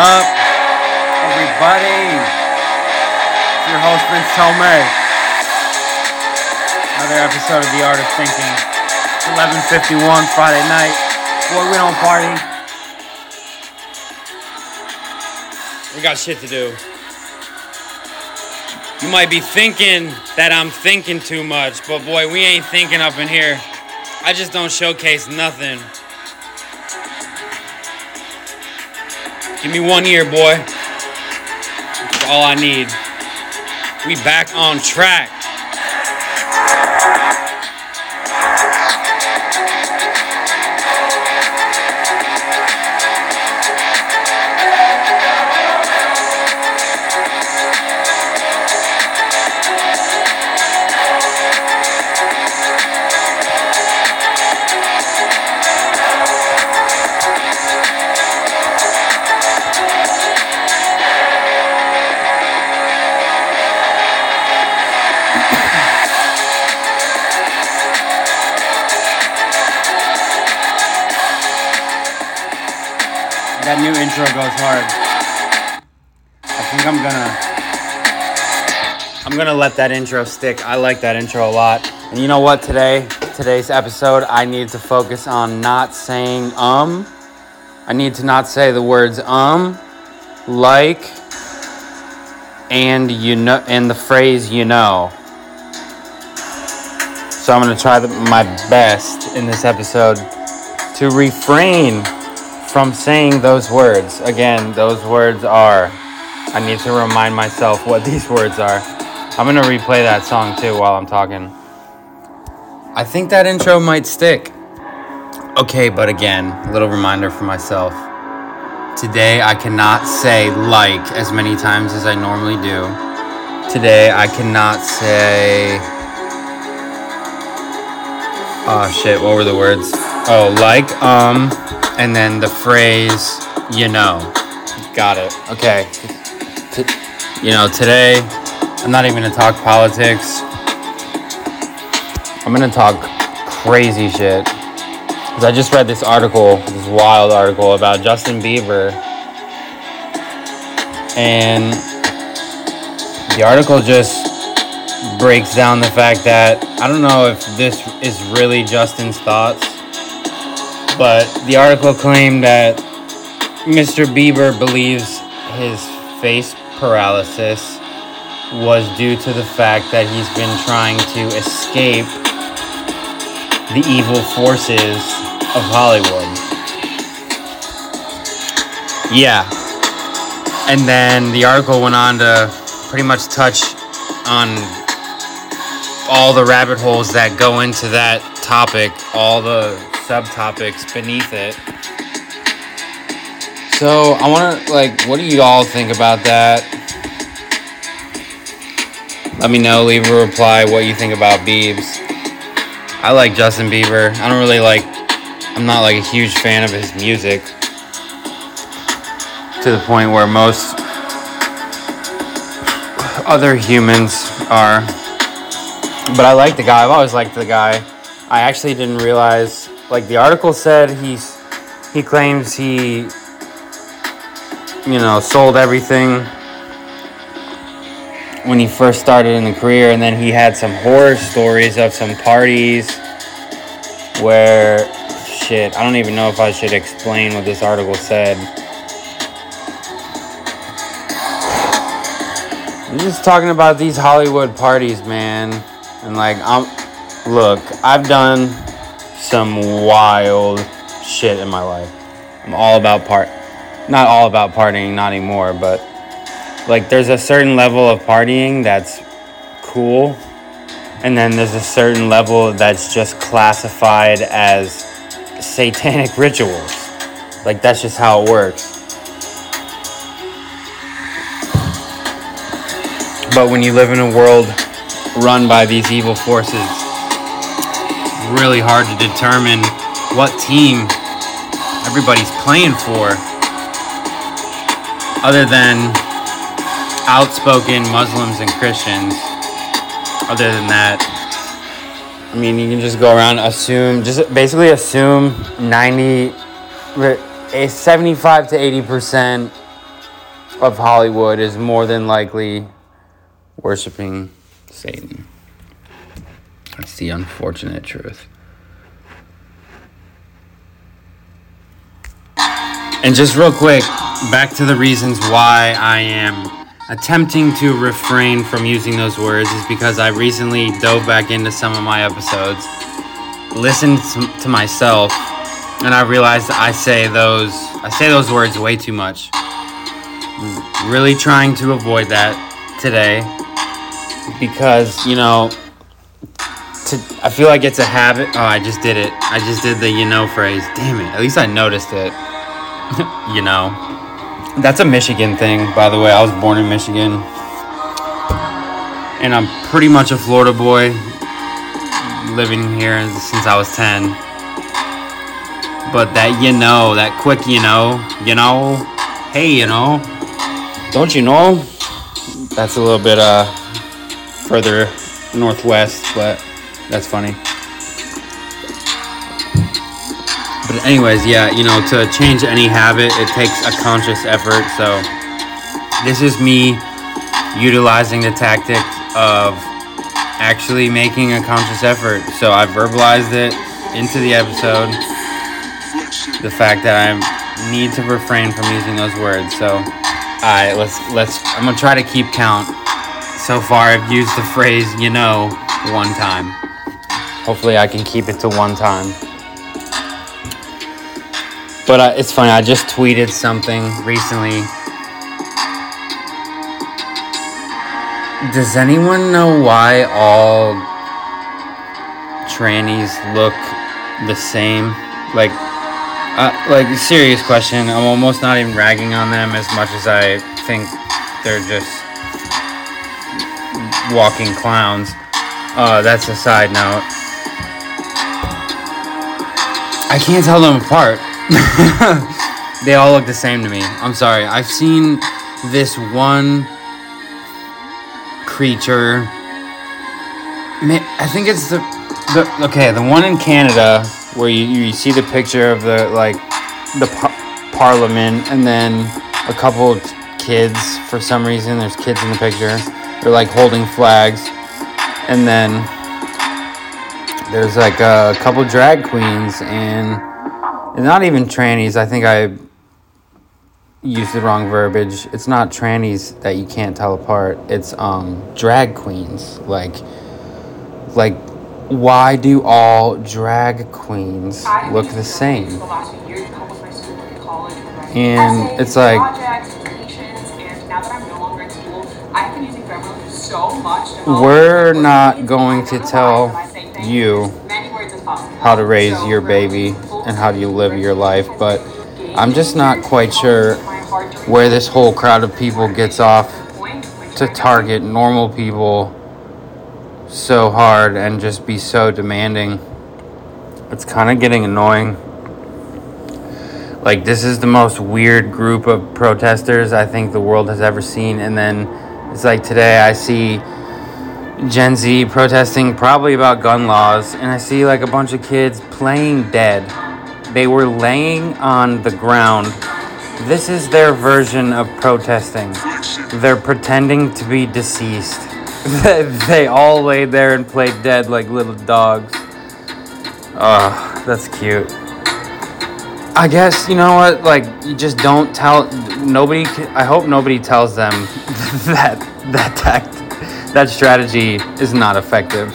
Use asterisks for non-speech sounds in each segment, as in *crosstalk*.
up, everybody? It's your host, Vince Tomei. Another episode of The Art of Thinking. It's 11.51 Friday night. Boy, we don't party. We got shit to do. You might be thinking that I'm thinking too much, but boy, we ain't thinking up in here. I just don't showcase nothing. Give me one year, boy. That's all I need. We back on track. That new intro goes hard. I think I'm gonna I'm gonna let that intro stick. I like that intro a lot. And you know what today? Today's episode I need to focus on not saying um. I need to not say the words um, like, and you know and the phrase you know. So I'm gonna try the, my best in this episode to refrain from saying those words. Again, those words are. I need to remind myself what *laughs* these words are. I'm gonna replay that song too while I'm talking. I think that intro might stick. Okay, but again, a little reminder for myself. Today I cannot say like as many times as I normally do. Today I cannot say. Oh shit, what were the words? Oh, like, um, and then the phrase, you know. Got it. Okay. T- you know, today, I'm not even gonna talk politics. I'm gonna talk crazy shit. Because I just read this article, this wild article about Justin Bieber. And the article just breaks down the fact that I don't know if this is really Justin's thoughts, but the article claimed that Mr. Bieber believes his face paralysis was due to the fact that he's been trying to escape the evil forces of Hollywood. Yeah. And then the article went on to pretty much touch on all the rabbit holes that go into that topic, all the subtopics beneath it. So I want to like, what do you all think about that? Let me know. Leave a reply what you think about Biebs. I like Justin Bieber. I don't really like. I'm not like a huge fan of his music. To the point where most other humans are. But I like the guy. I've always liked the guy. I actually didn't realize. Like the article said, he's he claims he, you know, sold everything when he first started in the career, and then he had some horror stories of some parties where shit. I don't even know if I should explain what this article said. I'm just talking about these Hollywood parties, man. And like, I'm look, I've done some wild shit in my life. I'm all about part, not all about partying, not anymore, but like, there's a certain level of partying that's cool, and then there's a certain level that's just classified as satanic *laughs* rituals. Like, that's just how it works. But when you live in a world run by these evil forces, really hard to determine what team everybody's playing for, other than outspoken Muslims and Christians. Other than that, I mean, you can just go around assume, just basically assume 90, a 75 to 80 percent of Hollywood is more than likely worshiping Satan. That's the unfortunate truth. And just real quick, back to the reasons why I am attempting to refrain from using those words is because I recently dove back into some of my episodes, listened to myself, and I realized I say those I say those words way too much. Really trying to avoid that today because, you know, to, I feel like it's a habit. Oh, I just did it. I just did the you know phrase. Damn it. At least I noticed it. *laughs* you know. That's a Michigan thing, by the way. I was born in Michigan. And I'm pretty much a Florida boy, living here since I was 10. But that you know, that quick you know, you know, hey, you know, don't you know? That's a little bit uh further northwest, but that's funny. But anyways, yeah, you know, to change any habit, it takes a conscious effort. So this is me utilizing the tactic of actually making a conscious effort. So I verbalized it into the episode. The fact that I need to refrain from using those words. So, all right, let's let's. I'm gonna try to keep count. So far, I've used the phrase "you know" one time. Hopefully, I can keep it to one time. But uh, it's funny, I just tweeted something recently. Does anyone know why all trannies look the same? Like, uh, like serious question. I'm almost not even ragging on them as much as I think they're just walking clowns. Uh, that's a side note. I can't tell them apart. *laughs* they all look the same to me. I'm sorry. I've seen this one creature. I think it's the, the okay, the one in Canada where you, you see the picture of the like the par- parliament and then a couple of kids for some reason there's kids in the picture. They're like holding flags and then there's like a couple drag queens and not even trannies. I think I used the wrong verbiage. It's not trannies that you can't tell apart. It's um drag queens. Like like why do all drag queens look the same? And it's like we're not going to tell you how to raise your baby and how do you live your life, but I'm just not quite sure where this whole crowd of people gets off to target normal people so hard and just be so demanding. It's kind of getting annoying. Like, this is the most weird group of protesters I think the world has ever seen. And then it's like today I see Gen Z protesting probably about gun laws, and I see like a bunch of kids playing dead they were laying on the ground. This is their version of protesting. They're pretending to be deceased. *laughs* they all laid there and played dead like little dogs. Oh, that's cute. I guess you know what? Like, you just don't tell nobody. I hope nobody tells them *laughs* that that tact, that strategy is not effective.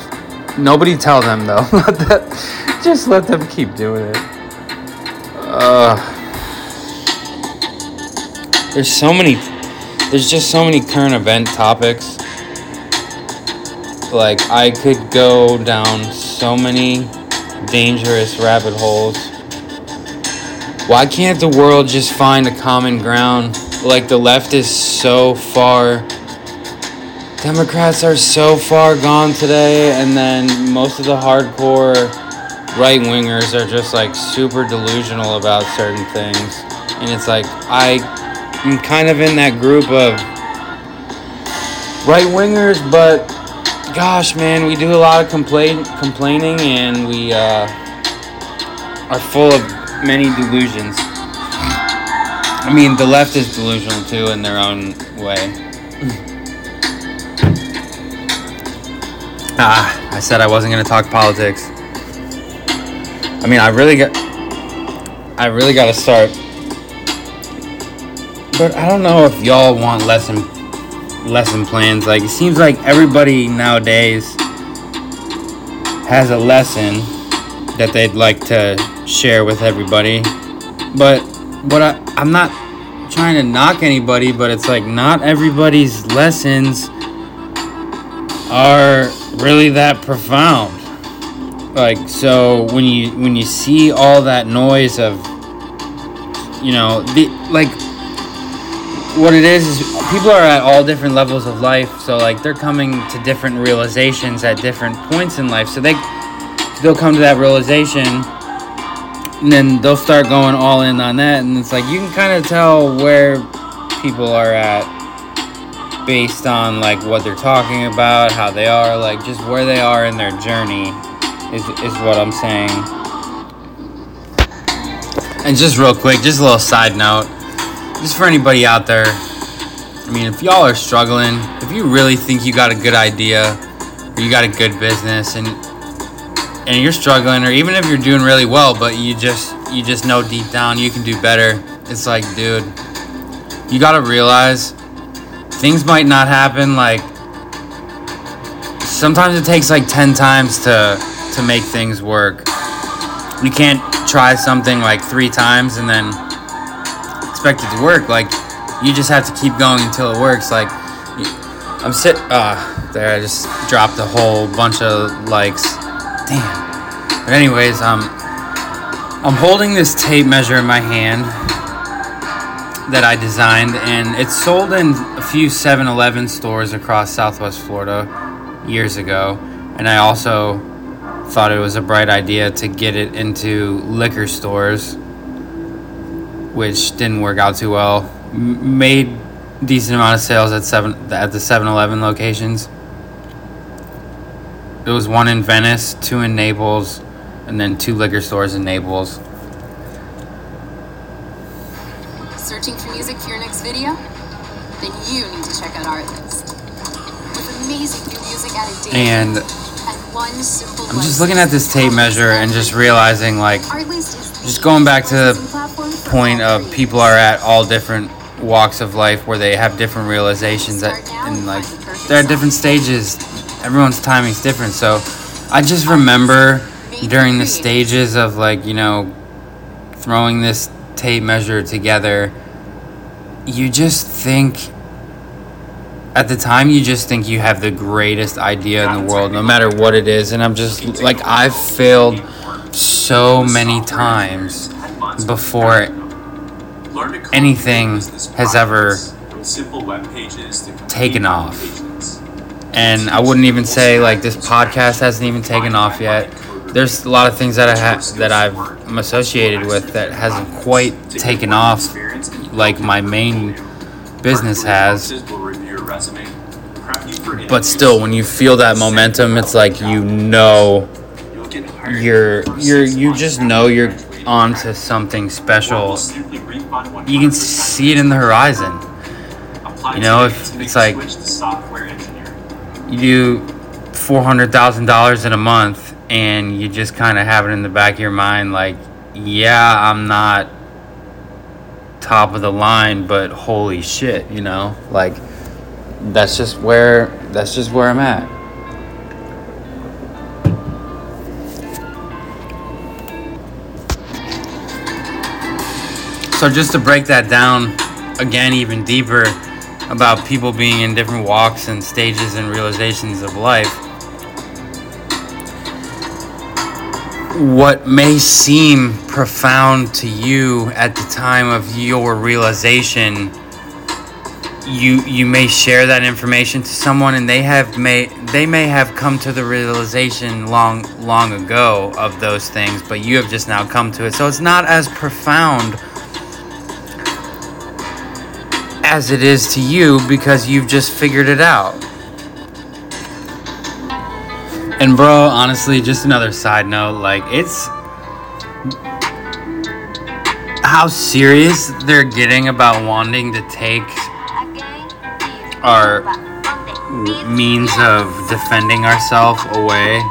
Nobody tell them though. *laughs* just let them keep doing it. Uh, there's so many. There's just so many current event topics. Like I could go down so many dangerous rabbit holes. Why can't the world just find a common ground? Like the left is so far. Democrats are so far gone today, and then most of the hardcore right wingers are just like super delusional about certain things. And it's like, I am kind of in that group of right wingers, but gosh, man, we do a lot of complain- complaining and we uh, are full of many delusions. I mean, the left is delusional too in their own way. Ah, I said I wasn't gonna talk politics. I mean, I really got, I really got to start. But I don't know if y'all want lesson, lesson plans. Like it seems like everybody nowadays has a lesson that they'd like to share with everybody. But what I, I'm not trying to knock anybody, but it's like not everybody's lessons are really that profound. Like so when you when you see all that noise of you know, the like what it is is people are at all different levels of life, so like they're coming to different realizations at different points in life. So they they'll come to that realization and then they'll start going all in on that and it's like you can kind of tell where people are at based on like what they're talking about how they are like just where they are in their journey is, is what i'm saying. And just real quick just a little side note just for anybody out there i mean if y'all are struggling if you really think you got a good idea or you got a good business and and you're struggling or even if you're doing really well but you just you just know deep down you can do better it's like dude you got to realize things might not happen like sometimes it takes like 10 times to to make things work. You can't try something like three times and then expect it to work. Like you just have to keep going until it works. Like i'm sit uh there i just dropped a whole bunch of likes. Damn. But anyways, um, I'm holding this tape measure in my hand that I designed, and it's sold in a few 7-Eleven stores across Southwest Florida years ago. And I also thought it was a bright idea to get it into liquor stores, which didn't work out too well. M- made decent amount of sales at seven at the 7-Eleven locations there was one in Venice, two in Naples, and then two liquor stores in Naples. Searching for music for your next video? Then you need to check out Artlist. With amazing new music added daily. And I'm just looking at this tape measure and just realizing, like, just going back to the point of people are at all different walks of life where they have different realizations that, and like, they're at different stages everyone's timing's different. So I just remember during the stages of like, you know, throwing this tape measure together, you just think at the time you just think you have the greatest idea in the world no matter what it is. And i'm just like i've failed so many times before anything has ever taken off. And I wouldn't even say like this podcast hasn't even taken off yet. There's a lot of things that I have that I'm associated with that hasn't quite taken off like my main business has. But still, when you feel that momentum, it's like you know you're you're you just know you're onto something special. You can see it in the horizon. You know, if it's like you do four hundred thousand dollars in a month, and you just kind of have it in the back of your mind, like, yeah, I'm not top of the line, but holy shit, you know, like that's just where that's just where I'm at. So just to break that down again even deeper, about people being in different walks and stages and realizations of life. What may seem profound to you at the time of your realization, you you may share that information to someone and they have may they may have come to the realization long long ago of those things, but you have just now come to it. So it's not as profound as it is to you because you've just figured it out. And bro, honestly, just another side note, like it's how serious they're getting about wanting to take our means of defending ourselves away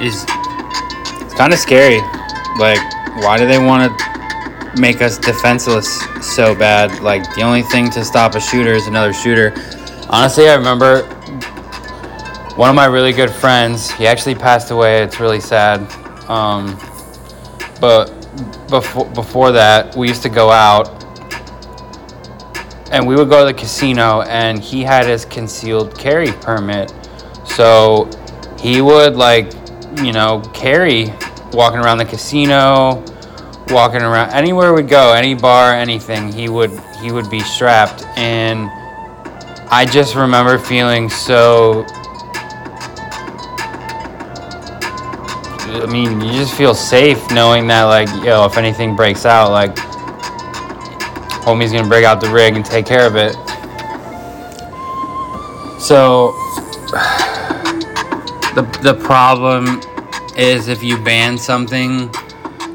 is it's kind of scary. Like, why do they want to make us defenseless so bad? Like, the only thing to stop a shooter is another shooter. Honestly, I remember one of my really good friends. He actually passed away. It's really sad. Um, but before before that, we used to go out and we would go to the casino and he had his concealed carry permit so he would like you know carry walking around the casino walking around anywhere we'd go any bar anything he would he would be strapped and i just remember feeling so i mean you just feel safe knowing that like yo if anything breaks out like homie's gonna break out the rig and take care of it. So *sighs* the the problem is if you ban something,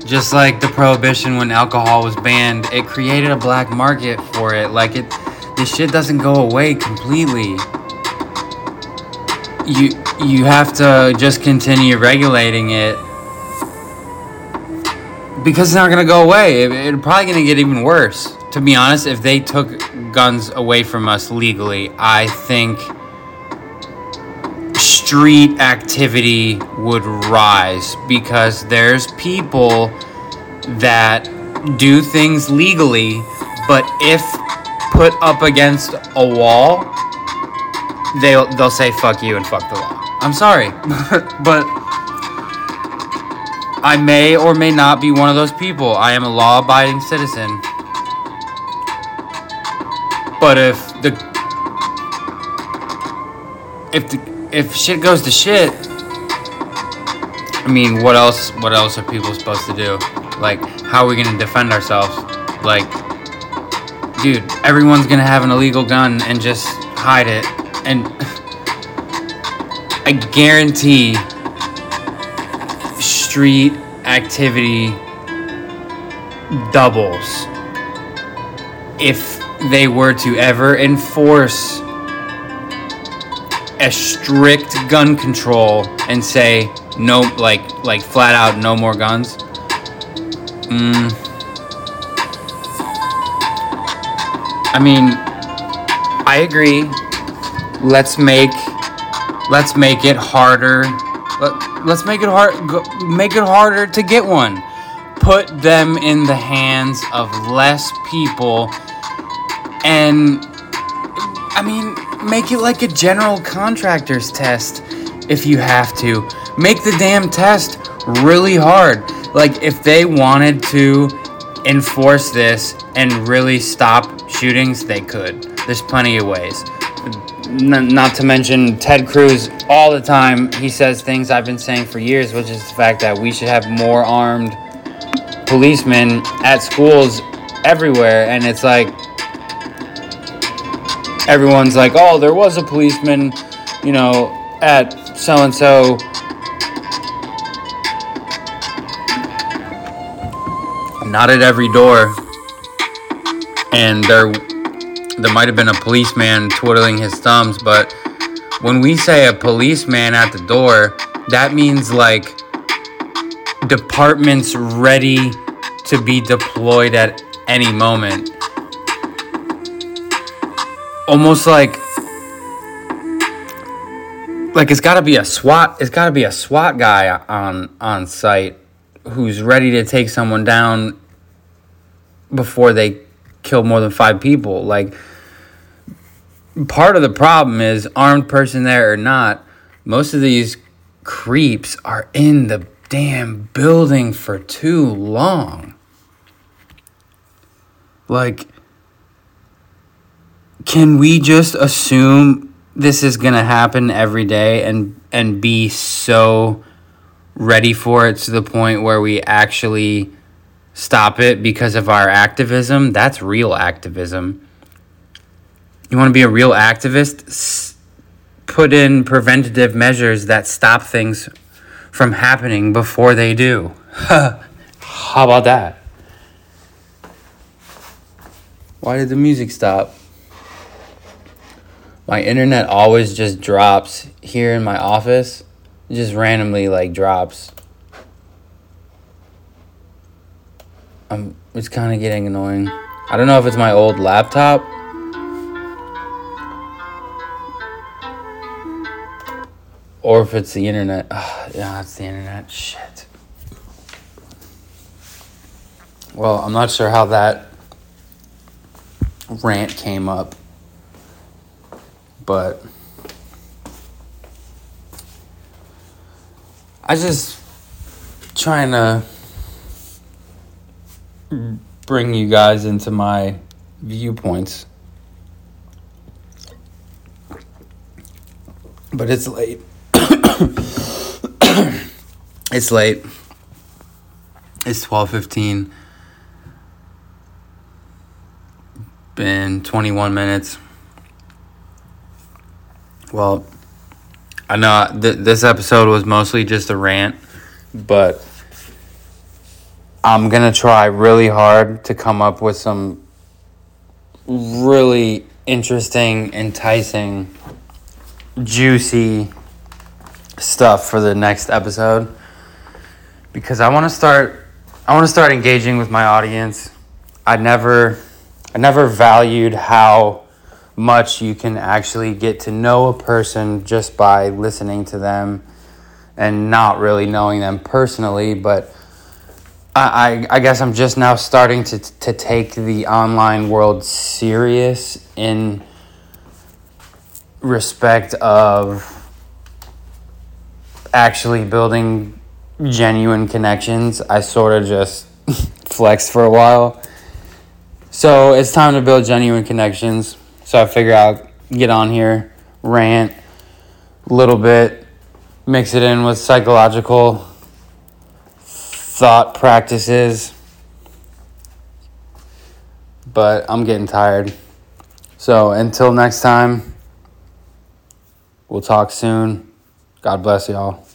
just like the prohibition when alcohol was banned, it created a black market for it. Like it, this shit doesn't go away completely. You you have to just continue regulating it because it's not gonna go away. It, it's probably gonna get even worse to be honest, if they took guns away from us legally, I think street activity would rise because there's people that do things legally, but if put up against a wall, they'll they'll say fuck you and fuck the law. I'm sorry, *laughs* but I may or may not be one of those people. I am a law-abiding citizen. But if the if the if shit goes to shit, I mean, what else? What else are people supposed to do? Like, how are we gonna defend ourselves? Like, dude, everyone's gonna have an illegal gun and just hide it, and I guarantee street activity doubles if they were to ever enforce a strict gun control and say no like like flat out no more guns. Mm, i mean i agree let's make let's make it harder let, let's make it hard make it harder to get one put them in the hands of less people and I mean, make it like a general contractor's test if you have to. Make the damn test really hard. Like, if they wanted to enforce this and really stop shootings, they could. There's plenty of ways. N- not to mention Ted Cruz all the time. He says things I've been saying for years, which is the fact that we should have more armed policemen at schools everywhere. And it's like, everyone's like, oh, there was a policeman, you know, at so and so. Not at every door. And there there might have been a policeman twiddling his thumbs, but when we say a policeman at the door, that means like departments ready to be deployed at any moment almost like like it's got to be a SWAT. It's got to be a SWAT guy on on site who's ready to take someone down before they kill more than five people. Like part of the problem is armed person there or not. Most of these creeps are in the damn building for too long. Like can we just assume this is to happen every day and and be so ready for it to the point where we actually stop it because of our activism that's real activism you want to be a real activist S- put in preventative measures that stop things from happening before they do *laughs* how about that Why did the music stop? My internet always just drops here in my office. Just randomly like drops. Um, it's kind of getting annoying. I don't know if it's my old laptop. Or if it's the internet. Ugh, yeah, it's the internet. Shit. Well, I'm not sure how that rant came up, but I just trying to bring you guys into my viewpoints. But it's late. *coughs* it's late. It's 12:15. Been 21 minutes. Well, I know th- this episode was mostly just a rant, but I'm going to try really hard to come up with some really interesting, enticing, juicy stuff for the next episode because I want to start I want to start engaging with my audience. I never I never valued how much you can actually get to know a person just by listening to them and not really knowing them personally, but I, I guess I'm just now starting to, to take the online world serious in respect of actually building genuine connections. I sort of just *laughs* flexed for a while. So it's time to build genuine connections. So I figure I'll get on here, rant a little bit, mix it in with psychological thought practices. But I'm getting tired. So until next time, we'll talk soon. God bless y'all.